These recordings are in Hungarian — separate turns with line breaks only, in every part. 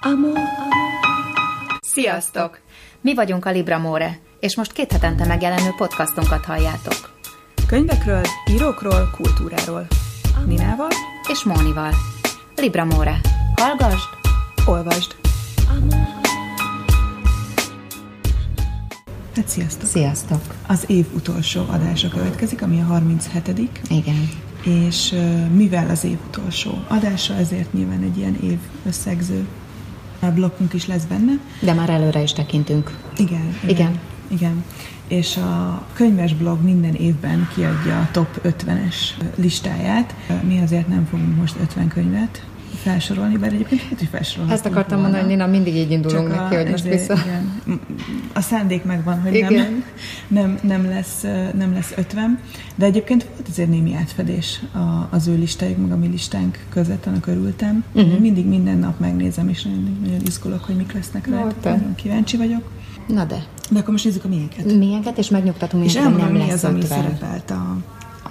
Amor.
Sziasztok! Mi vagyunk a Libra More, és most két hetente megjelenő podcastunkat halljátok.
Könyvekről, írókról, kultúráról. Ninával
És Mónival. Libra More. Hallgasd!
olvasd. Hát sziasztok!
Sziasztok!
Az év utolsó adása következik, ami a 37
Igen.
és mivel az év utolsó adása, ezért nyilván egy ilyen év összegző blokkunk is lesz benne.
De már előre is tekintünk.
Igen.
Igen.
Igen. És a könyves blog minden évben kiadja a top 50-es listáját. Mi azért nem fogunk most 50 könyvet felsorolni, bár egyébként lehet, hogy felsorolhatunk
Ezt akartam
volna.
mondani, hogy Nina mindig így indulunk
Csak
neki, hogy most vissza.
Igen, a szándék megvan, hogy
Igen.
nem, nem, nem, lesz, nem lesz 50, de egyébként volt azért némi átfedés a, az ő listájuk, meg a mi listánk között, annak örültem.
Mhm.
Uh-huh. Mindig minden nap megnézem, és nagyon, nagyon izgulok, hogy mik lesznek rá. Nagyon kíváncsi vagyok.
Na de,
De akkor most nézzük a miénket.
milyenket, és megnyugtatunk
És
minket, hogy
elmondom,
nem
mi
lesz
az, ami
50.
szerepelt a,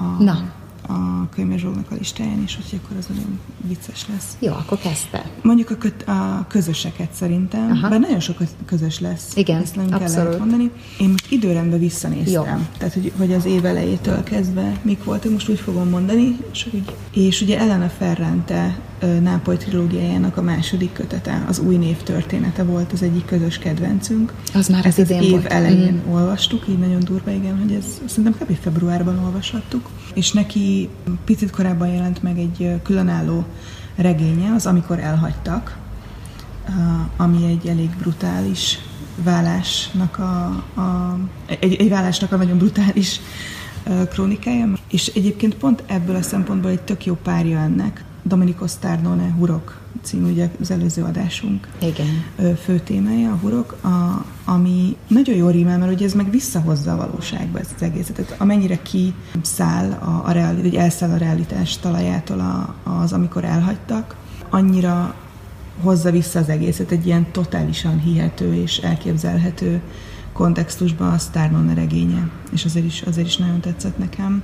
a,
Na.
A könyvesblognak a listáján, és hogy akkor az nagyon vicces lesz.
Jó, akkor kezdte.
Mondjuk a, köt, a közöseket szerintem,
Aha.
Bár nagyon sok közös lesz.
Igen,
ezt nem kell lehet mondani. Én most időrendben visszanéztem.
Jó.
Tehát, hogy, hogy az év elejétől kezdve mik voltak, most úgy fogom mondani. És, úgy, és ugye Elena Ferrante Nápoly trilógiájának a második kötete, az új név története volt az egyik közös kedvencünk.
Az már
Ezt
az
az
idén
év
volt.
elején olvastuk, így nagyon durva, igen, hogy ez szerintem kb. februárban olvashattuk. És neki picit korábban jelent meg egy különálló regénye, az Amikor elhagytak, ami egy elég brutális vállásnak a, a egy, egy vállásnak a nagyon brutális krónikája. És egyébként pont ebből a szempontból egy tök jó párja ennek. Domenico Stardone Hurok című ugye az előző adásunk
Igen.
fő témája, a hurok, a, ami nagyon jó rímel, mert ugye ez meg visszahozza a valóságba ezt az egészet. Tehát amennyire kiszáll a, a realitás, vagy elszáll a realitás talajától a, az, amikor elhagytak, annyira hozza vissza az egészet egy ilyen totálisan hihető és elképzelhető kontextusba a Starnone regénye, és azért is, azért is nagyon tetszett nekem.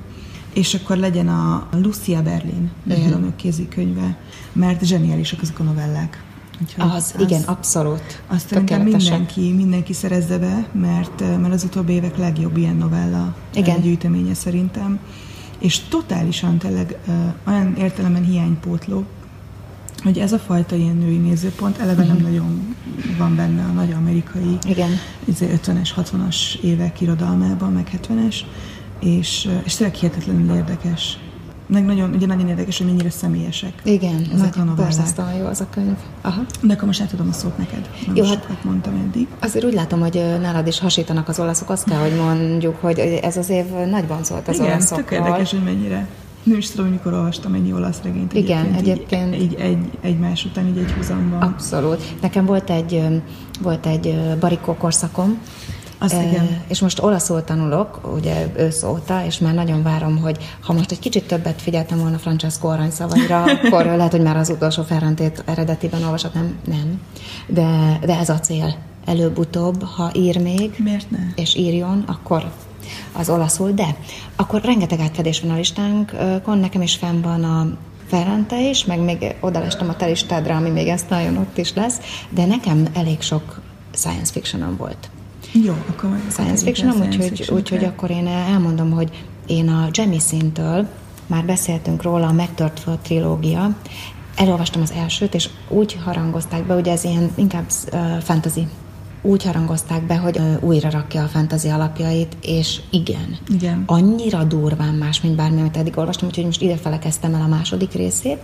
És akkor legyen a Lucia Berlin, uh-huh. nők kézikönyve, mert zseniálisak azok a novellák. Úgyhogy
Az, igen, abszolút.
azt szerintem mindenki, mindenki szerezze be, mert, eh, mert az utóbbi évek legjobb ilyen novella
Igen.
Gyűjteménye szerintem. És totálisan tényleg uh, olyan értelemben hiánypótló, hogy ez a fajta ilyen női nézőpont eleve nem nagyon van benne a nagy amerikai
Igen.
izé 50-es, 60-as évek irodalmában, meg 70-es, és, eh, és tényleg hihetetlenül érdekes. Meg nagyon, ugye nagyon érdekes, hogy mennyire személyesek
Igen,
ezek a
borzasztóan jó az a könyv. Aha.
De akkor most átadom a szót neked. Nem
Jó, hát-
mondtam eddig.
Azért úgy látom, hogy ö, nálad is hasítanak az olaszok, azt kell, hogy mondjuk, hogy ez az év nagyban szólt az
Igen,
olaszokról.
tök érdekes, hogy mennyire. Nem is tudom, mikor olvastam ennyi olasz regényt.
Igen, egyébként.
Így, így egy, egymás után, így egy húzamban.
Abszolút. Nekem volt egy, ö, volt egy barikó korszakom,
Azt
Ö,
igen.
És most olaszul tanulok, ugye ősz óta, és már nagyon várom, hogy ha most egy kicsit többet figyeltem volna Francesco aranyszavaira, akkor lehet, hogy már az utolsó Ferrantét eredetiben olvasott, nem, nem. De, de ez a cél. Előbb-utóbb, ha ír még,
Miért ne?
és írjon, akkor az olaszul, de akkor rengeteg átfedés van a listánkon, nekem is fenn van a Ferrante is, meg még odalestem a te listádra, ami még ezt nagyon ott is lesz, de nekem elég sok science fiction volt.
Jó, akkor
Science fiction, úgyhogy,
fictionre.
úgyhogy akkor én elmondom, hogy én a Jamie Szintől már beszéltünk róla, a Megtört Föld trilógia, elolvastam az elsőt, és úgy harangozták be, ugye ez ilyen inkább uh, fantasy, úgy harangozták be, hogy uh, újra rakja a fantasy alapjait, és igen,
Igen.
annyira durván más, mint bármi, amit eddig olvastam, úgyhogy most ide felekeztem el a második részét,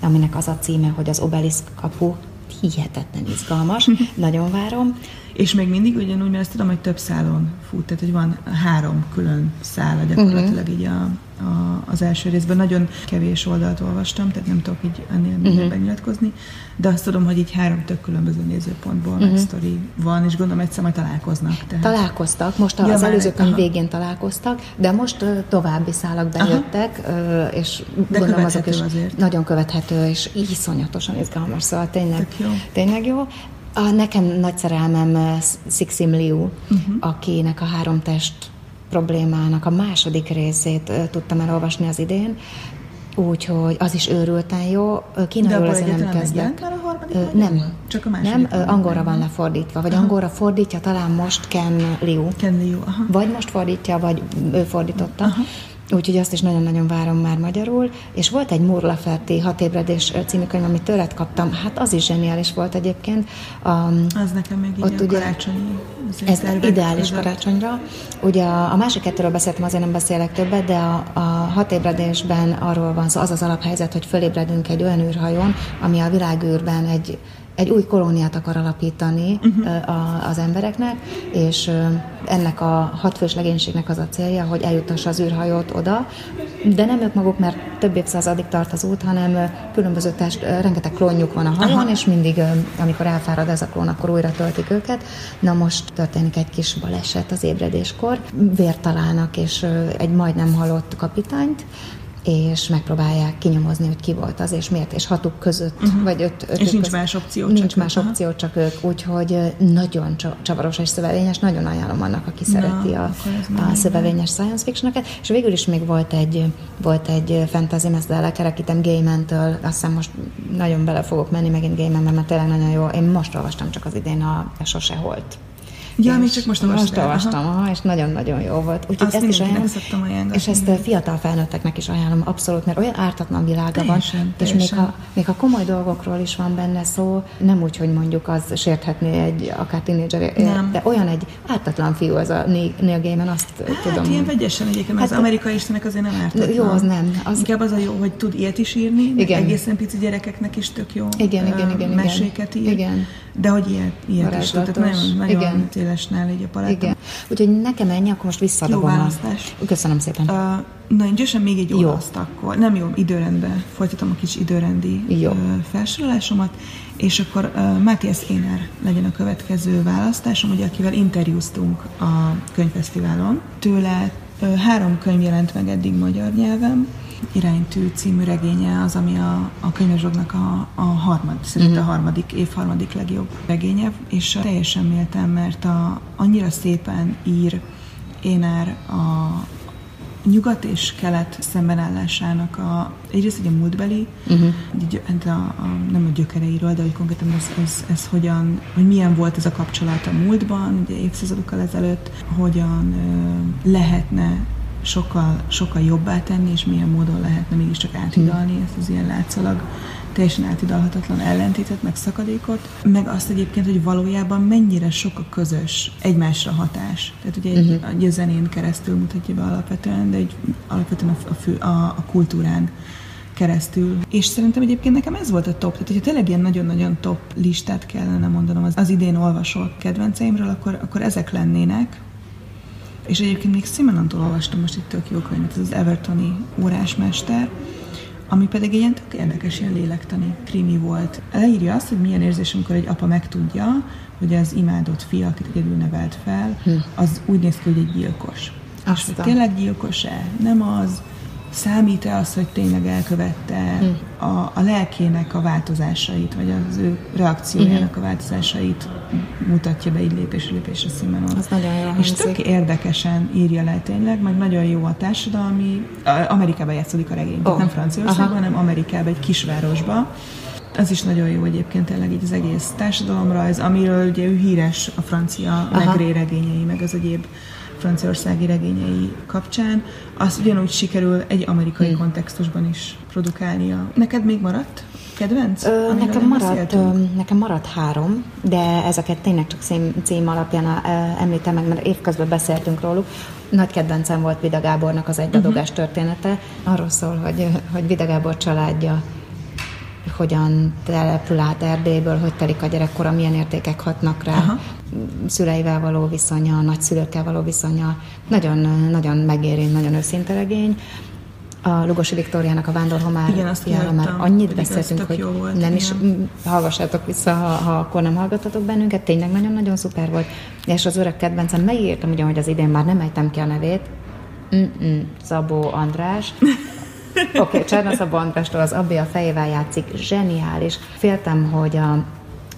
aminek az a címe, hogy az Obelisk kapu, hihetetlen izgalmas, nagyon várom.
És még mindig ugyanúgy, mert azt tudom, hogy több szálon fut, tehát hogy van három külön szála gyakorlatilag uh-huh. így a, a, az első részben. Nagyon kevés oldalt olvastam, tehát nem tudok így ennél
Mhm.
uh-huh. nyilatkozni, de azt tudom, hogy így három tök különböző nézőpontból uh-huh. sztori van, és gondolom egyszer majd találkoznak. Tehát.
Találkoztak, most
Ja,
az előző könyv
aha.
végén találkoztak, de most további szálak bejöttek, ö, és gondolom azok is
azért.
nagyon követhető, és iszonyatosan izgalmas, szóval tényleg,
Tök jó.
tényleg jó. A, nekem nagy szerelmem Sixim Liu, uh-huh. akinek a három test problémának a második részét tudtam elolvasni az idén. úgyhogy az is őrülten jó. Kínaiul azért nem kezdek.
már a harmadik
Ö? Nem.
Csak a második
Nem, ö, angolra van lefordítva, vagy angolra fordítja talán most Ken Liu.
Ken Liu, aha.
Vagy most fordítja, vagy ő fordította. Úgyhogy azt is nagyon-nagyon várom már magyarul. És volt egy Murla Ferti hat ébredés című könyv, amit tőled kaptam. Hát az is zseniális volt egyébként. Um,
Az nekem még
Ott
a
ugye-
karácsonyi
ez ideális
között.
karácsonyra. Ugye a, a másik kettőről beszéltem, azért nem beszélek többet, de a, a hat ébredésben arról van szó, az az alaphelyzet, hogy fölébredünk egy olyan űrhajón, ami a világűrben egy egy új kolóniát akar alapítani uh-huh. a, az embereknek, és ennek a hatfős legénységnek az a célja, hogy eljutassa az űrhajót oda, de nem ők maguk, mert több évszázadig tart az út, hanem különböző test, rengeteg klónjuk van a hajón, Aha. és mindig, amikor elfárad ez a klón, akkor újra töltik őket. Na most történik egy kis baleset az ébredéskor, vért találnak, és egy majdnem halott kapitányt, és megpróbálják kinyomozni, hogy ki volt az, és miért, és hatuk között, uh-huh. vagy öt, öt
És nincs
között.
más opció,
Nincs
csak
más
ők, aha.
opció, csak ők, úgyhogy nagyon csa- csavaros és szövevényes, nagyon ajánlom annak, aki szereti a, a szövevényes science fictioneket, és végül is még volt egy, volt egy fantasy, ezt lekerekítem Gaiman-től, azt hiszem most nagyon bele fogok menni megint Gaiman, mert tényleg nagyon jó. Én most olvastam csak az idén a, a Sose Holt.
Ja, még csak most
most
olvastad el,
olvastam, aha, és nagyon-nagyon jó volt. Úgyhogy
Azt
ezt is ajánlom.
szoktam ajánlani.
És ezt fiatal felnőtteknek is ajánlom, abszolút, mert olyan ártatlan világa
Teljesen,
van. És még
teljesen.
ha, még ha komoly dolgokról is van benne szó, nem úgy, hogy mondjuk az sérthetné egy akár tínédzser, de olyan egy ártatlan fiú az a Neil Gaiman, azt
Hát
tudom.
ilyen vegyesen egyébként,
Hát-
az amerikai istenek azért nem ártatlan.
Jó, az nem. Az-
Inkább az a jó, hogy tud ilyet is írni,
Igen.
egészen pici gyerekeknek is tök jó
Igen, igen, igen, igen.
meséket ír.
Igen.
De hogy ilyet, ilyet is tehát nagyon, nagyon
Igen.
szélesnál így a paletta.
Igen. Úgyhogy nekem ennyi, akkor most visszadobom.
Jó
a-
választás.
Köszönöm szépen.
Uh, na, én gyorsan még egy olaszt akkor. Nem jó, időrendben folytatom a kis időrendi
Jó.
uh, felsorolásomat, és akkor uh, Matthias Éner legyen a következő választásom, ugye, akivel interjúztunk a könyvfesztiválon. Tőle uh, három könyv jelent meg eddig magyar nyelven, Iránytű című regénye az, ami a, a könyvesdognak a, a harmad, szerint a harmadik, év harmadik legjobb regénye, és teljesen méltán, mert a, annyira szépen ír Éner a, nyugat és kelet szembenállásának a, egyrészt ugye a múltbeli, uh-huh. a, a, nem a gyökereiről, de hogy konkrétan ez, ez, ez hogyan, hogy milyen volt ez a kapcsolat a múltban, ugye évszázadokkal ezelőtt, hogyan ö, lehetne sokkal, sokkal jobbá tenni, és milyen módon lehetne mégiscsak átidalni ezt az ilyen látszalag teljesen átidalhatatlan ellentétet, meg szakadékot, meg azt egyébként, hogy valójában mennyire sok a közös egymásra hatás. Tehát ugye egy, uh-huh. egy a zenén keresztül mutatja be alapvetően, de egy, alapvetően a, a, fő, a, a kultúrán keresztül. És szerintem egyébként nekem ez volt a top. Tehát, hogyha tényleg ilyen nagyon-nagyon top listát kellene mondanom az, az idén olvasott kedvenceimről, akkor, akkor ezek lennének. És egyébként még Simenantól olvastam most itt tök jó könyvet, ez az Evertoni órásmester, ami pedig egy ilyen tök érdekes, ilyen lélektani krimi volt. Leírja azt, hogy milyen érzés, amikor egy apa megtudja, hogy az imádott fia, akit egyedül nevelt fel, az úgy néz ki, hogy egy gyilkos. És hogy
Aztán.
tényleg gyilkos-e? Nem az? Számít-e az, hogy tényleg elkövette a, a lelkének a változásait, vagy az ő reakciójának a változásait mutatja be így lépésről lépésre Simenon.
Az nagyon jól
És tök érdekesen írja le tényleg, meg nagyon jó a társadalmi, Amerikában játszódik a regény, oh. nem Franciaországban,
aha.
hanem Amerikában, egy kisvárosban. Az is nagyon jó egyébként tényleg így az egész társadalomrajz, amiről ugye ő híres a francia Legré regényei, meg az egyéb franciaországi regényei kapcsán. Azt ugyanúgy sikerül egy amerikai hmm. kontextusban is produkálnia. Neked még maradt kedvenc?
Ö, nekem, maradt, ö, nekem maradt három, de ezeket tényleg csak cím, cím alapján ö, említem meg, mert évközben beszéltünk róluk. Nagy kedvencem volt Vida Gábornak az egybedogás uh-huh. története. Arról szól, hogy, hogy Vida Gábor családja hogyan települ át Erdélyből, hogy telik a gyerekkora, milyen értékek hatnak rá,
Aha.
Szüleivel való viszonya, nagyszülőkkel való viszonya. Nagyon, nagyon megéri, nagyon őszinte regény. A Lugosi Viktóriának a Vándorhomár
Igen, azt
fiáról már annyit beszéltünk, hogy
volt,
nem is
igen.
mm, hallgassátok vissza, ha, ha akkor nem hallgatatok bennünket. Tényleg nagyon-nagyon szuper volt. És az öreg kedvencem, megírtam ugyan, hogy az idén már nem ejtem ki a nevét. Mm-mm, Szabó András. Oké, okay, Cserna Szabó Andrástól az Abbi a fejével játszik, zseniális. Féltem, hogy a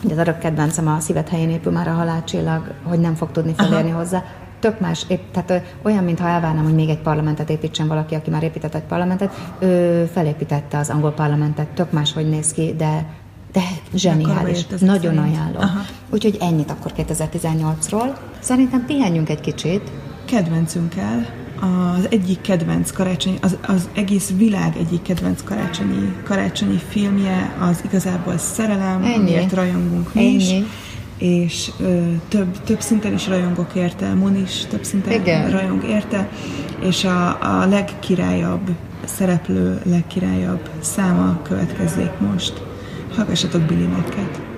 hogy az örök kedvencem a szívet helyén épül már a halálcsillag, hogy nem fog tudni felérni Aha. hozzá. tök más, épp, tehát olyan, mintha elvárnám, hogy még egy parlamentet építsen valaki, aki már épített egy parlamentet, ő felépítette az angol parlamentet, tök más, hogy néz ki, de de zseniális, nagyon szerint. ajánlom. Aha. Úgyhogy ennyit akkor 2018-ról. Szerintem pihenjünk egy kicsit.
Kedvencünkkel az egyik kedvenc karácsonyi, az, az egész világ egyik kedvenc karácsonyi, karácsonyi filmje az igazából Szerelem, Ennyi. amiért rajongunk mi Ennyi. is és ö, több, több szinten is rajongok érte, Mon is több szinten Igen. rajong érte, és a, a legkirályabb szereplő, legkirályabb száma következzék most. Hallgassatok Billy Mac-et.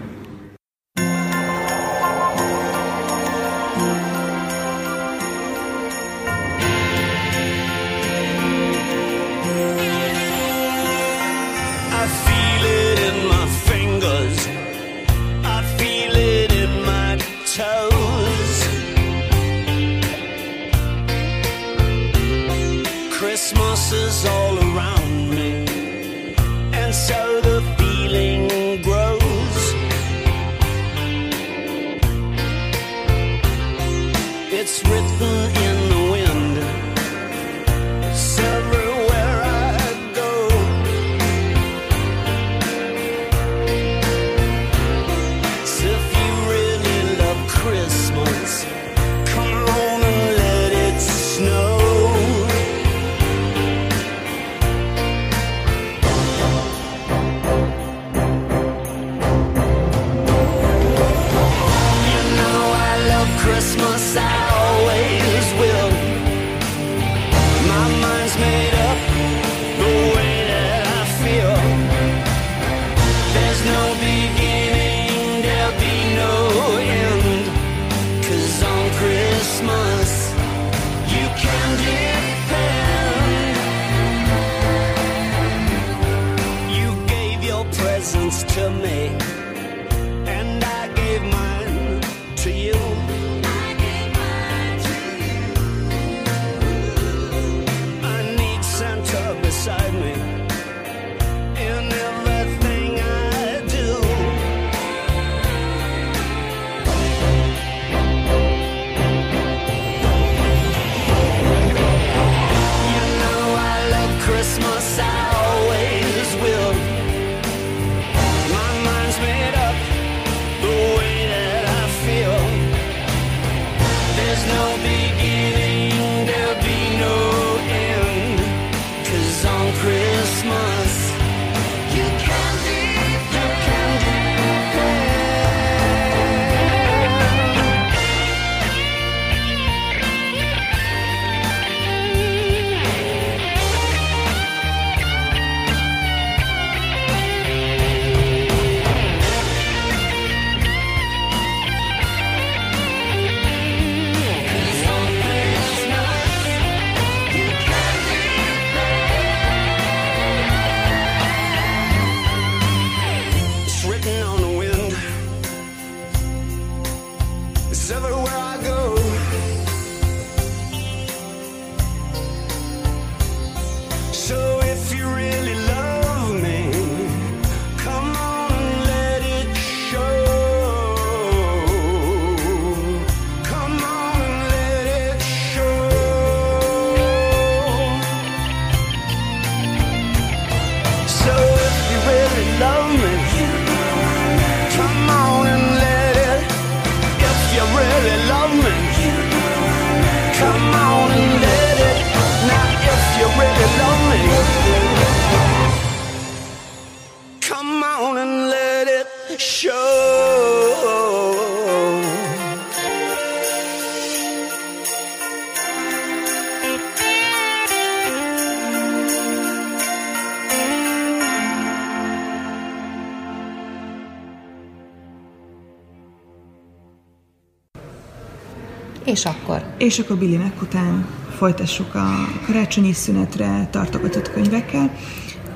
És akkor?
És akkor Billy Mac után folytassuk a karácsonyi szünetre tartogatott könyvekkel.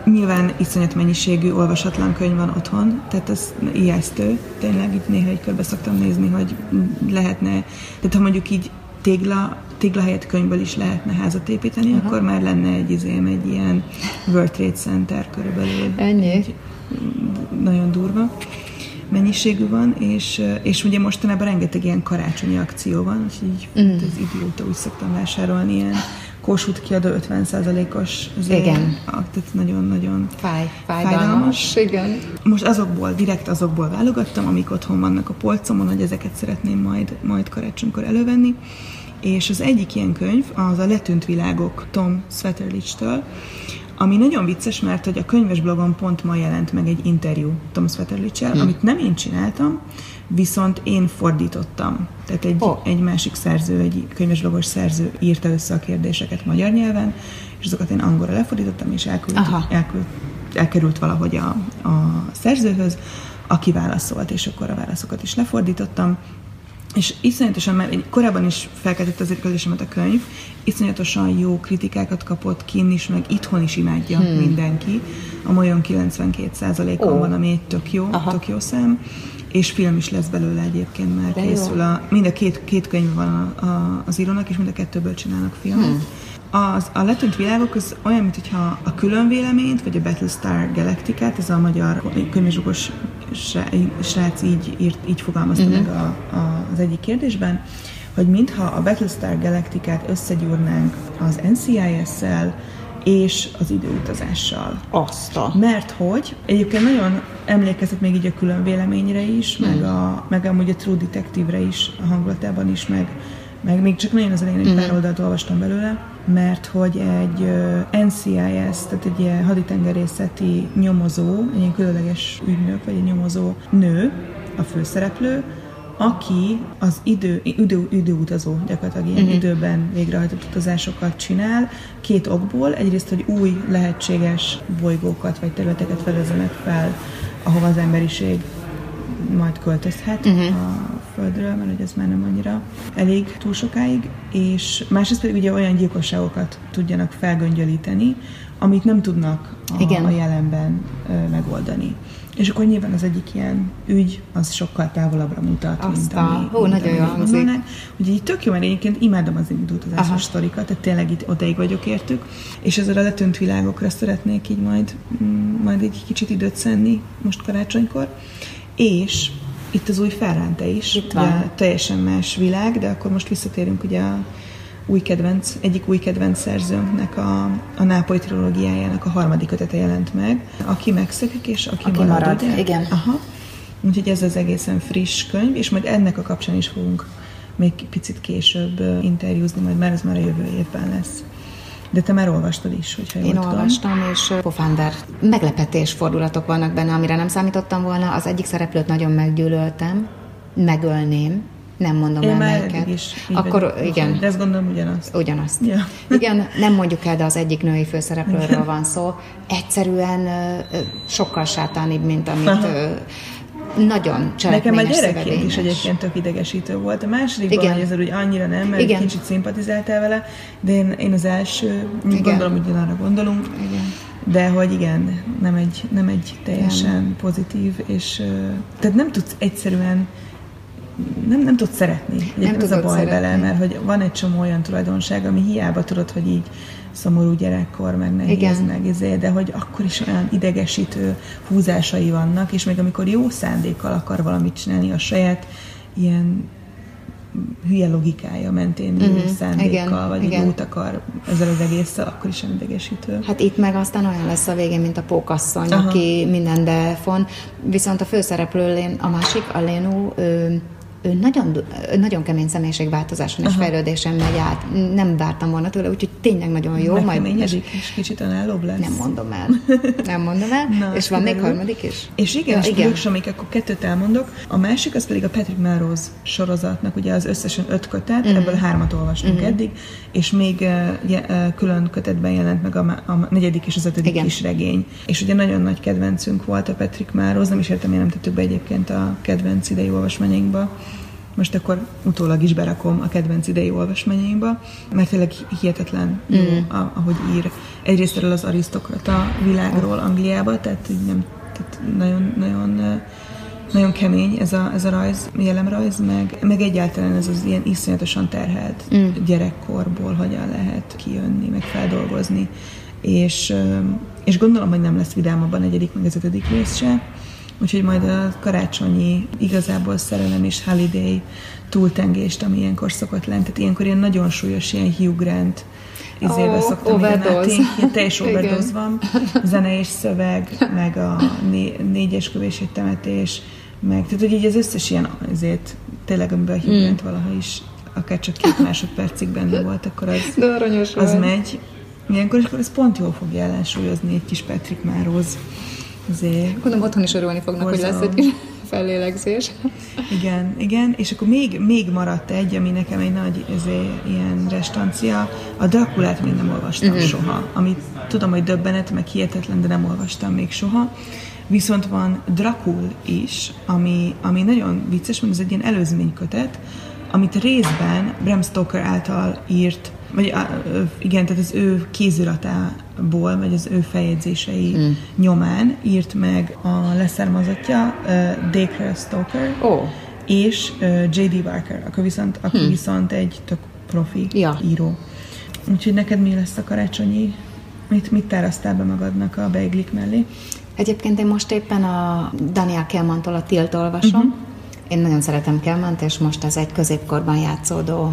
Nyilván iszonyat mennyiségű olvasatlan könyv van otthon, tehát ez ijesztő. Tényleg így néha egy körbe szoktam nézni, hogy lehetne, tehát ha mondjuk így tégla, tégla helyett könyvből is lehetne házat építeni, Aha. akkor már lenne egy izém, egy ilyen World Trade Center körülbelül.
Ennyi? Egy,
nagyon durva.
Mennyiségű van, és, és ugye mostanában rengeteg ilyen karácsonyi akció van, és így mm. az idióta úgy szoktam vásárolni ilyen Kossuth kiadó 50%-os
Igen.
Tehát nagyon-nagyon
Fáj, fájdalmas. Igen.
Most azokból, direkt azokból válogattam, amik otthon vannak a polcomon, hogy ezeket szeretném majd, majd karácsonykor elővenni. És az egyik ilyen könyv az a Letűnt világok Tom Sweterlich-től, ami nagyon vicces, mert hogy a könyves blogon pont ma jelent meg egy interjú Tom sweterlich hmm. amit nem én csináltam, viszont én fordítottam. Tehát egy, oh. egy másik szerző, egy könyvesblogos szerző írta össze a kérdéseket magyar nyelven, és azokat én angolra lefordítottam, és elküldtük, elküld, elkerült valahogy a, a szerzőhöz, aki válaszolt, és akkor a válaszokat is lefordítottam. És iszonyatosan, mert korábban is felkeltett az érkezésemet a könyv, iszonyatosan jó kritikákat kapott kinn is, meg itthon is imádja hmm. mindenki. A Molyon 92%-on oh. van, ami egy tök jó, Aha. tök jó szám és film is lesz belőle egyébként, mert De készül a, mind a két, két könyv van a, a, az írónak, és mind a kettőből csinálnak filmet. Hmm. Az, a letűnt világok az olyan, mintha a külön véleményt, vagy a Battlestar Galactica-t, ez a magyar könyvizsugos srác így, írt, így fogalmazta uh-huh. meg a, a, az egyik kérdésben, hogy mintha a Battlestar Galactica-t összegyúrnánk az NCIS-szel, és az időutazással.
Azt a...
Mert hogy egyébként nagyon emlékezett még így a külön véleményre is, mm. meg, a, meg amúgy a True Detective-re is, a hangulatában is, meg, meg még csak nagyon az elején egy mm. pár oldalt olvastam belőle, mert hogy egy NCIS, tehát egy ilyen haditengerészeti nyomozó, egy ilyen különleges ügynök, vagy egy nyomozó nő, a főszereplő, aki az idő, idő, időutazó, gyakorlatilag ilyen uh-huh. időben végrehajtott utazásokat csinál, két okból. Egyrészt, hogy új lehetséges bolygókat vagy területeket fedezzenek fel, ahova az emberiség majd költözhet uh-huh. a Földről, mert hogy ez már nem annyira elég túl sokáig, és másrészt pedig ugye olyan gyilkosságokat tudjanak felgöngyölíteni, amit nem tudnak a, Igen. a jelenben ö, megoldani. És akkor nyilván az egyik ilyen ügy, az sokkal távolabbra mutat,
Azt mint ami, Hú, mint nagyon jó hangzik.
Ugye így tök jó, mert egyébként imádom az indultazásos sztorikat, tehát tényleg itt odaig vagyok értük, és ezzel a letűnt világokra szeretnék így majd, mm, majd egy kicsit időt szenni most karácsonykor. És itt az új Ferrante is, itt van. Ugye, teljesen más világ, de akkor most visszatérünk ugye a új kedvenc, egyik új kedvenc szerzőnknek a, a Nápoly trilógiájának a harmadik kötete jelent meg, aki megszökik, és aki,
aki marad. marad ugye? igen.
Aha. Úgyhogy ez az egészen friss könyv, és majd ennek a kapcsán is fogunk még picit később interjúzni, majd már ez már a jövő évben lesz. De te már olvastad is, hogyha
Én tudom. olvastam, és Pofánder meglepetés fordulatok vannak benne, amire nem számítottam volna. Az egyik szereplőt nagyon meggyűlöltem, megölném, nem mondom
Én
el
melyiket. is
Akkor vagyok. igen.
De ezt gondolom ugyanazt.
Ugyanazt. Ja. Igen, nem mondjuk el, de az egyik női főszereplőről van szó. Egyszerűen sokkal sátánibb, mint amit. nagyon
Nekem a gyerekként is egyébként tök idegesítő volt. A másodikban, igen. hogy ezzel úgy annyira nem, mert igen. kicsit szimpatizáltál vele, de én, én az első, igen. gondolom, hogy ugyanarra gondolunk. Igen. De hogy igen, nem egy, nem egy teljesen nem. pozitív, és tehát nem tudsz egyszerűen nem, nem tudsz szeretni. Nem ez a baj szeretni. vele, mert hogy van egy csomó olyan tulajdonság, ami hiába tudod, hogy így szomorú gyerekkor, meg nehéz, Igen. meg izé, de hogy akkor is olyan idegesítő húzásai vannak, és még amikor jó szándékkal akar valamit csinálni a saját ilyen hülye logikája mentén uh-huh. szándékkal, igen, vagy igen. jót akar ezzel az egésszel, akkor is idegesítő.
Hát itt meg aztán olyan lesz a végén, mint a pókasszony, Aha. aki mindenbe fon. Viszont a főszereplő, a másik, a Lénu, ő, ő nagyon, nagyon kemény személyiségváltozáson és fejlődésen megy át. Nem vártam volna tőle, úgyhogy tényleg nagyon jó.
Majd és, és kicsit önállóbb lesz.
Nem mondom el. Nem mondom el. Na, és van még harmadik is?
És igen, ja, és igen. amik akkor kettőt elmondok. A másik az pedig a Patrick Melrose sorozatnak, ugye az összesen öt kötet, mm. ebből hármat olvastunk mm. eddig, és még uh, külön kötetben jelent meg a, a negyedik és az ötödik igen. is regény. És ugye nagyon nagy kedvencünk volt a Patrick Melrose, nem is értem, miért nem tettük be egyébként a kedvenc idei olvasmányainkba most akkor utólag is berakom a kedvenc idei olvasmányaimba, mert tényleg hihetetlen jó, mm. ahogy ír. Egyrészt erről az arisztokrata világról Angliába, tehát nem, tehát nagyon, nagyon nagyon kemény ez a, ez a rajz, jellemrajz, meg, meg egyáltalán ez az ilyen iszonyatosan terhelt mm. gyerekkorból hogyan lehet kijönni, meg feldolgozni. És, és gondolom, hogy nem lesz vidámabban a negyedik, meg az ötödik rész se, Úgyhogy majd a karácsonyi igazából szerelem és holiday túltengést, ami ilyenkor szokott lenni. Tehát ilyenkor ilyen nagyon súlyos, ilyen Hugh Grant izébe oh, szoktam
overdose.
Ilyen teljes overdose van. Zene és szöveg, meg a né- négyes kövés egy temetés, meg, tehát hogy így az összes ilyen azért tényleg, amiben a Hugh Grant mm. valaha is akár csak két másodpercig benne volt, akkor az,
De aranyos
az megy. Ilyenkor, és akkor ez pont jól fogja ellensúlyozni egy kis Patrick Mároz.
Azért Gondolom otthon is örülni fognak, Borzalom. hogy lesz egy fellélegzés.
Igen, igen, és akkor még, még maradt egy, ami nekem egy nagy ezért, ilyen restancia. A Drakulát még nem olvastam uh-huh. soha, amit tudom, hogy döbbenet, meg hihetetlen, de nem olvastam még soha. Viszont van Drakul is, ami, ami nagyon vicces, mert ez egy ilyen előzménykötet, amit részben Bram Stoker által írt, vagy igen, tehát az ő kéziratából, vagy az ő feljegyzései mm. nyomán írt meg a leszármazottja uh, Dacre Stoker,
oh.
és uh, J.D. Barker, akkor viszont, aki hmm. viszont egy tök profi ja. író. Úgyhogy neked mi lesz a karácsonyi, mit, mit tárasztál be magadnak a beiglik mellé?
Egyébként én most éppen a Daniel Kelmantól a Tilt olvasom, uh-huh én nagyon szeretem Kelmant, és most ez egy középkorban játszódó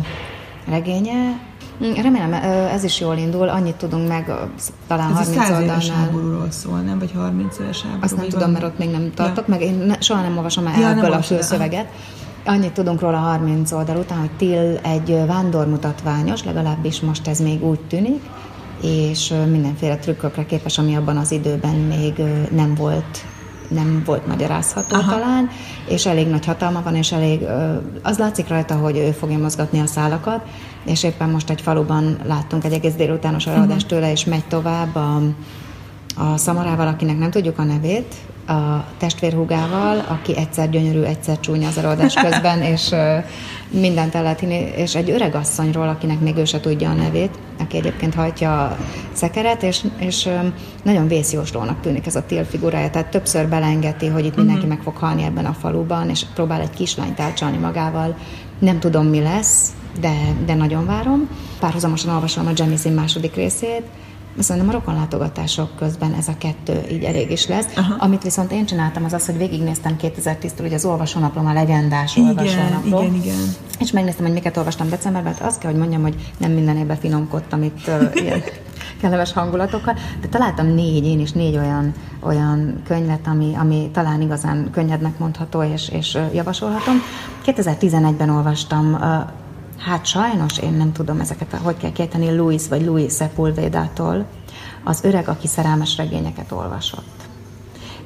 regénye. Mm, remélem, ez is jól indul, annyit tudunk meg, talán ez 30
oldalnál. Ez háborúról szól, nem? Vagy 30 éves háború?
Azt nem tudom, mert ott még nem tartok, ja. meg én ne, soha nem olvasom el ja, ebből a főszöveget. Annyit tudunk róla 30 oldal után, hogy Till egy vándormutatványos, legalábbis most ez még úgy tűnik, és mindenféle trükkökre képes, ami abban az időben még nem volt nem volt magyarázható Aha. talán, és elég nagy hatalma van, és elég, az látszik rajta, hogy ő fogja mozgatni a szálakat, és éppen most egy faluban láttunk egy egész délutános előadást uh-huh. tőle, és megy tovább a, a Szamarával, akinek nem tudjuk a nevét, a testvérhúgával, aki egyszer gyönyörű, egyszer csúnya az előadás közben, és mindent el lehet hinni, és egy öreg asszonyról, akinek még ő se tudja a nevét, aki egyébként hajtja a szekeret, és, és nagyon vészjóslónak tűnik ez a Till figurája, tehát többször belengeti, hogy itt mindenki uh-huh. meg fog halni ebben a faluban, és próbál egy kislányt elcsalni magával. Nem tudom, mi lesz, de, de nagyon várom. Párhuzamosan olvasom a Jemisin második részét, Szerintem a rokonlátogatások közben ez a kettő így elég is lesz. Aha. Amit viszont én csináltam, az az, hogy végignéztem 2010-től, hogy az olvasónaplom a legendás igen, olvasónaplom.
Igen, igen.
És megnéztem, hogy miket olvastam decemberben. Hát azt kell, hogy mondjam, hogy nem minden évben finomkodtam itt uh, ilyen kellemes hangulatokkal, de találtam négy, én is négy olyan, olyan könyvet, ami, ami talán igazán könnyednek mondható és, és javasolhatom. 2011-ben olvastam uh, Hát sajnos én nem tudom ezeket, hogy kell kérteni Louis vagy Louis Sepulvédától, az öreg, aki szerelmes regényeket olvasott.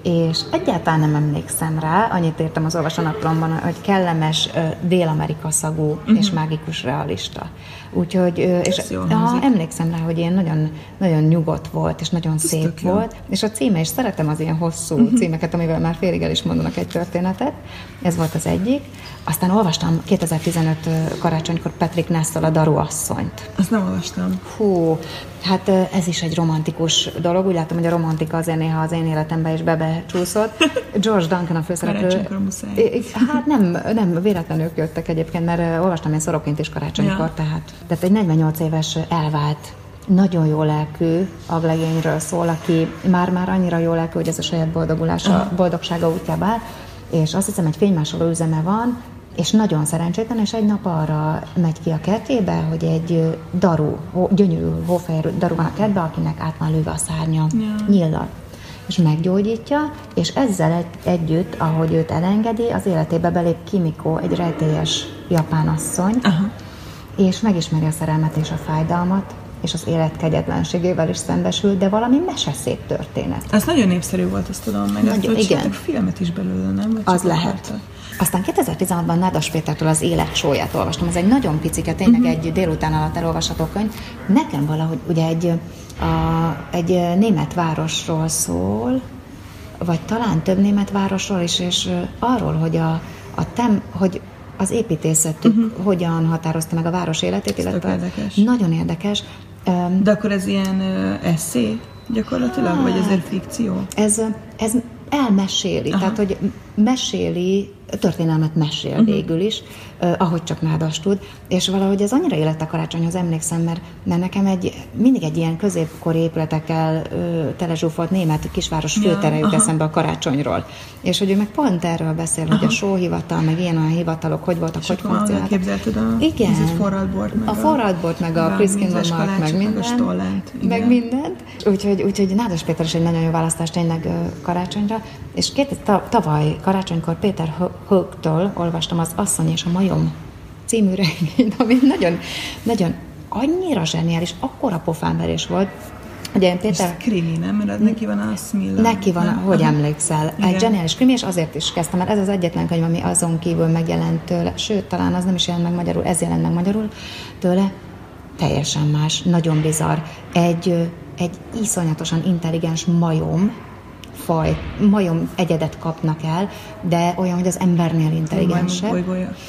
És egyáltalán nem emlékszem rá, annyit értem az olvasónaplomban, hogy kellemes dél-amerika szagú uh-huh. és mágikus realista. Úgyhogy, és ha, emlékszem rá, hogy ilyen nagyon, nagyon nyugodt volt, és nagyon Ez szép volt, jó. és a címe, és szeretem az ilyen hosszú uh-huh. címeket, amivel már félig el is mondanak egy történetet. Ez volt az egyik. Aztán olvastam 2015 karácsonykor Patrick Nessel a Daru asszonyt.
Azt nem olvastam.
Hú, hát ez is egy romantikus dolog. Úgy látom, hogy a romantika azért néha az én életembe is bebecsúszott. George Duncan a főszereplő. Hát nem, nem, véletlenül jöttek egyébként, mert olvastam én szoroként is karácsonykor, ja. tehát, tehát egy 48 éves elvált nagyon jó lelkű aglegényről szól, aki már-már annyira jó lelkű, hogy ez a saját boldogulása, boldogsága útjába áll, és azt hiszem, egy fénymásoló üzeme van, és nagyon szerencsétlen, és egy nap arra megy ki a kertjébe, hogy egy daru, gyönyörű hófehér daru van a kertbe, akinek át van lőve a szárnya ja. nyíllal és meggyógyítja, és ezzel egy, együtt, ahogy őt elengedi, az életébe belép Kimiko, egy rejtélyes japán asszony, Aha. És megismeri a szerelmet és a fájdalmat, és az élet kegyetlenségével is szembesül, de valami meseszép történet.
Ez nagyon népszerű volt, azt tudom, meg nagyon, ezt, igen. filmet is belőle, nem? Vagy
az lehet. Akarta? Aztán 2016-ban Nádas Pétertől az élet sóját olvastam. Ez egy nagyon picike, tényleg uh-huh. egy délután alatt elolvasható könyv. Nekem valahogy ugye egy, a, egy német városról szól, vagy talán több német városról is, és arról, hogy a, a tem, hogy az építészetük uh-huh. hogyan határozta meg a város életét, illetve
érdekes.
nagyon érdekes.
De akkor ez ilyen eszé gyakorlatilag, hát, vagy ez egy fikció?
Ez, ez elmeséli, Aha. tehát hogy meséli történelmet mesél uh-huh. végül is, uh, ahogy csak nádas tud, és valahogy ez annyira élet a karácsonyhoz emlékszem, mert, mert nekem egy, mindig egy ilyen középkori épületekkel uh, telezsúfolt német kisváros főtere jut eszembe a karácsonyról. És hogy ő meg pont erről beszél, aha. hogy a sóhivatal, meg ilyen olyan hivatalok, hogy voltak, és hogy
funkcionáltak. képzelted a
Igen.
forradbort,
meg a, a forradbort, meg a, a Chris meg minden. Meg mindent. Úgyhogy, úgyhogy Nádas Péter is egy nagyon jó választás tényleg karácsonyra. És két, tavaly karácsonykor Péter Högtől olvastam az Asszony és a Majom című regényt, ami nagyon, nagyon annyira zseniális, akkora pofánverés volt, Ugye
Péter... És krimi, nem? Mert neki van a Smilla.
Neki van, nem? hogy emlékszel. Igen. Egy zseniális krimi, és azért is kezdtem, mert ez az egyetlen könyv, ami azon kívül megjelent tőle, sőt, talán az nem is jelent meg magyarul, ez jelent meg magyarul tőle, teljesen más, nagyon bizarr. Egy, egy iszonyatosan intelligens majom, faj, majom egyedet kapnak el, de olyan, hogy az embernél intelligensebb.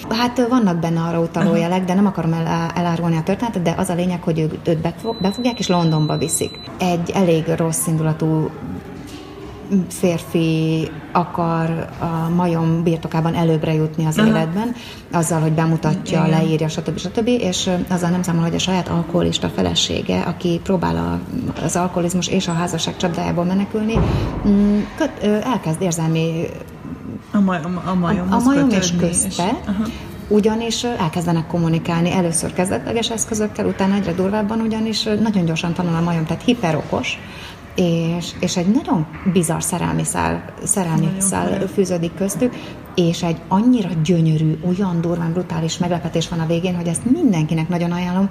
Hát vannak benne arra utaló jelek, de nem akarom el, elárulni a történetet, de az a lényeg, hogy őt, őt befogják és Londonba viszik. Egy elég rossz indulatú férfi akar a majom birtokában előbbre jutni az Aha. életben, azzal, hogy bemutatja, Igen. leírja, stb. stb. És azzal nem számol, hogy a saját alkoholista felesége, aki próbál a, az alkoholizmus és a házasság csapdájából menekülni, mm, köt, elkezd érzelmi
a, majom, a, majom,
a, a majom és közte, és, ugyanis elkezdenek kommunikálni először kezdetleges eszközökkel, utána egyre durvábban, ugyanis nagyon gyorsan tanul a majom, tehát hiperokos, és, és egy nagyon bizarr szerelmi szál, szerelmi nagyon szál fűződik köztük, és egy annyira gyönyörű, olyan durván brutális meglepetés van a végén, hogy ezt mindenkinek nagyon ajánlom.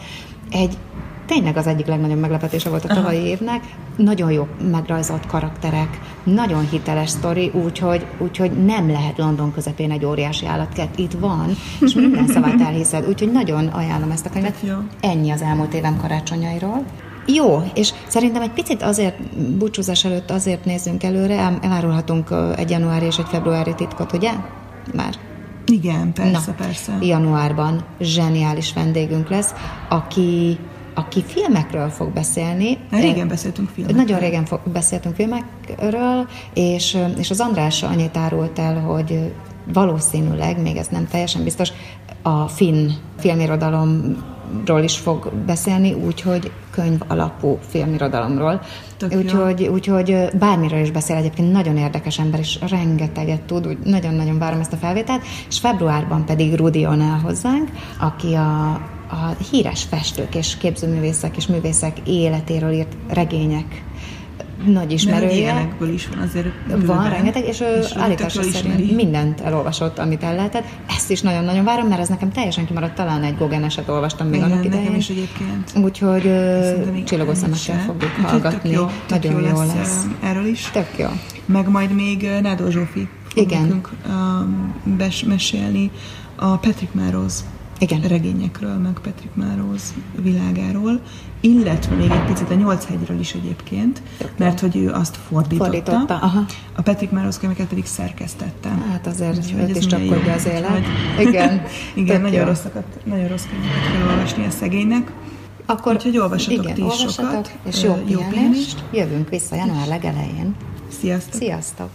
Egy tényleg az egyik legnagyobb meglepetése volt a tavalyi évnek. Nagyon jó megrajzolt karakterek, nagyon hiteles sztori, úgyhogy, úgyhogy nem lehet London közepén egy óriási állatkert. Itt van, és minden szavát elhiszed. Úgyhogy nagyon ajánlom ezt a könyvet. Ennyi az elmúlt évem karácsonyairól. Jó, és szerintem egy picit azért, búcsúzás előtt azért nézzünk előre, elárulhatunk egy januári és egy februári titkot, ugye? Már.
Igen, persze, Na, persze.
Januárban zseniális vendégünk lesz, aki aki filmekről fog beszélni.
Régen beszéltünk filmekről.
Nagyon régen fog, beszéltünk filmekről, és, és az András annyit árult el, hogy valószínűleg, még ez nem teljesen biztos, a finn filmirodalom ról is fog beszélni, úgyhogy könyv alapú filmirodalomról. Úgyhogy, úgyhogy bármiről is beszél egyébként, nagyon érdekes ember, és rengeteget tud, úgy nagyon-nagyon várom ezt a felvételt, és februárban pedig Rudi el hozzánk, aki a, a híres festők és képzőművészek és művészek életéről írt regények nagy ismerője.
ilyenekből is van azért
bőven. Van, rengeteg, és, és állítása szerint ismeri. mindent elolvasott, amit el lehetett. Ezt is nagyon-nagyon várom, mert ez nekem teljesen kimaradt, talán egy Gogen eset olvastam még
Igen, annak idején. Nekem is egyébként.
Úgyhogy csillogó szemekkel fogjuk Úgyhogy hallgatni. Tök jó, tök nagyon jó lesz, lesz.
Erről is.
Tök jó.
Meg majd még Nádó Zsófi fog Igen. nekünk um, mesélni a Patrick Melrose igen. regényekről, meg Patrick Melrose világáról, illetve még egy picit a Nyolc hegyről is egyébként, mert hogy ő azt fordította. fordította aha. A Patrick Melrose könyveket pedig szerkesztette.
Hát azért Úgyhogy őt is csapkodja az élet. Hogy...
Igen. Igen, nagyon, rosszakat, nagyon rossz könyveket kell olvasni a szegénynek. Akkor, Úgyhogy olvassatok igen, ti is sokat.
És jó, jó pihenést. Jövünk vissza január legelején.
Sziasztok!
Sziasztok!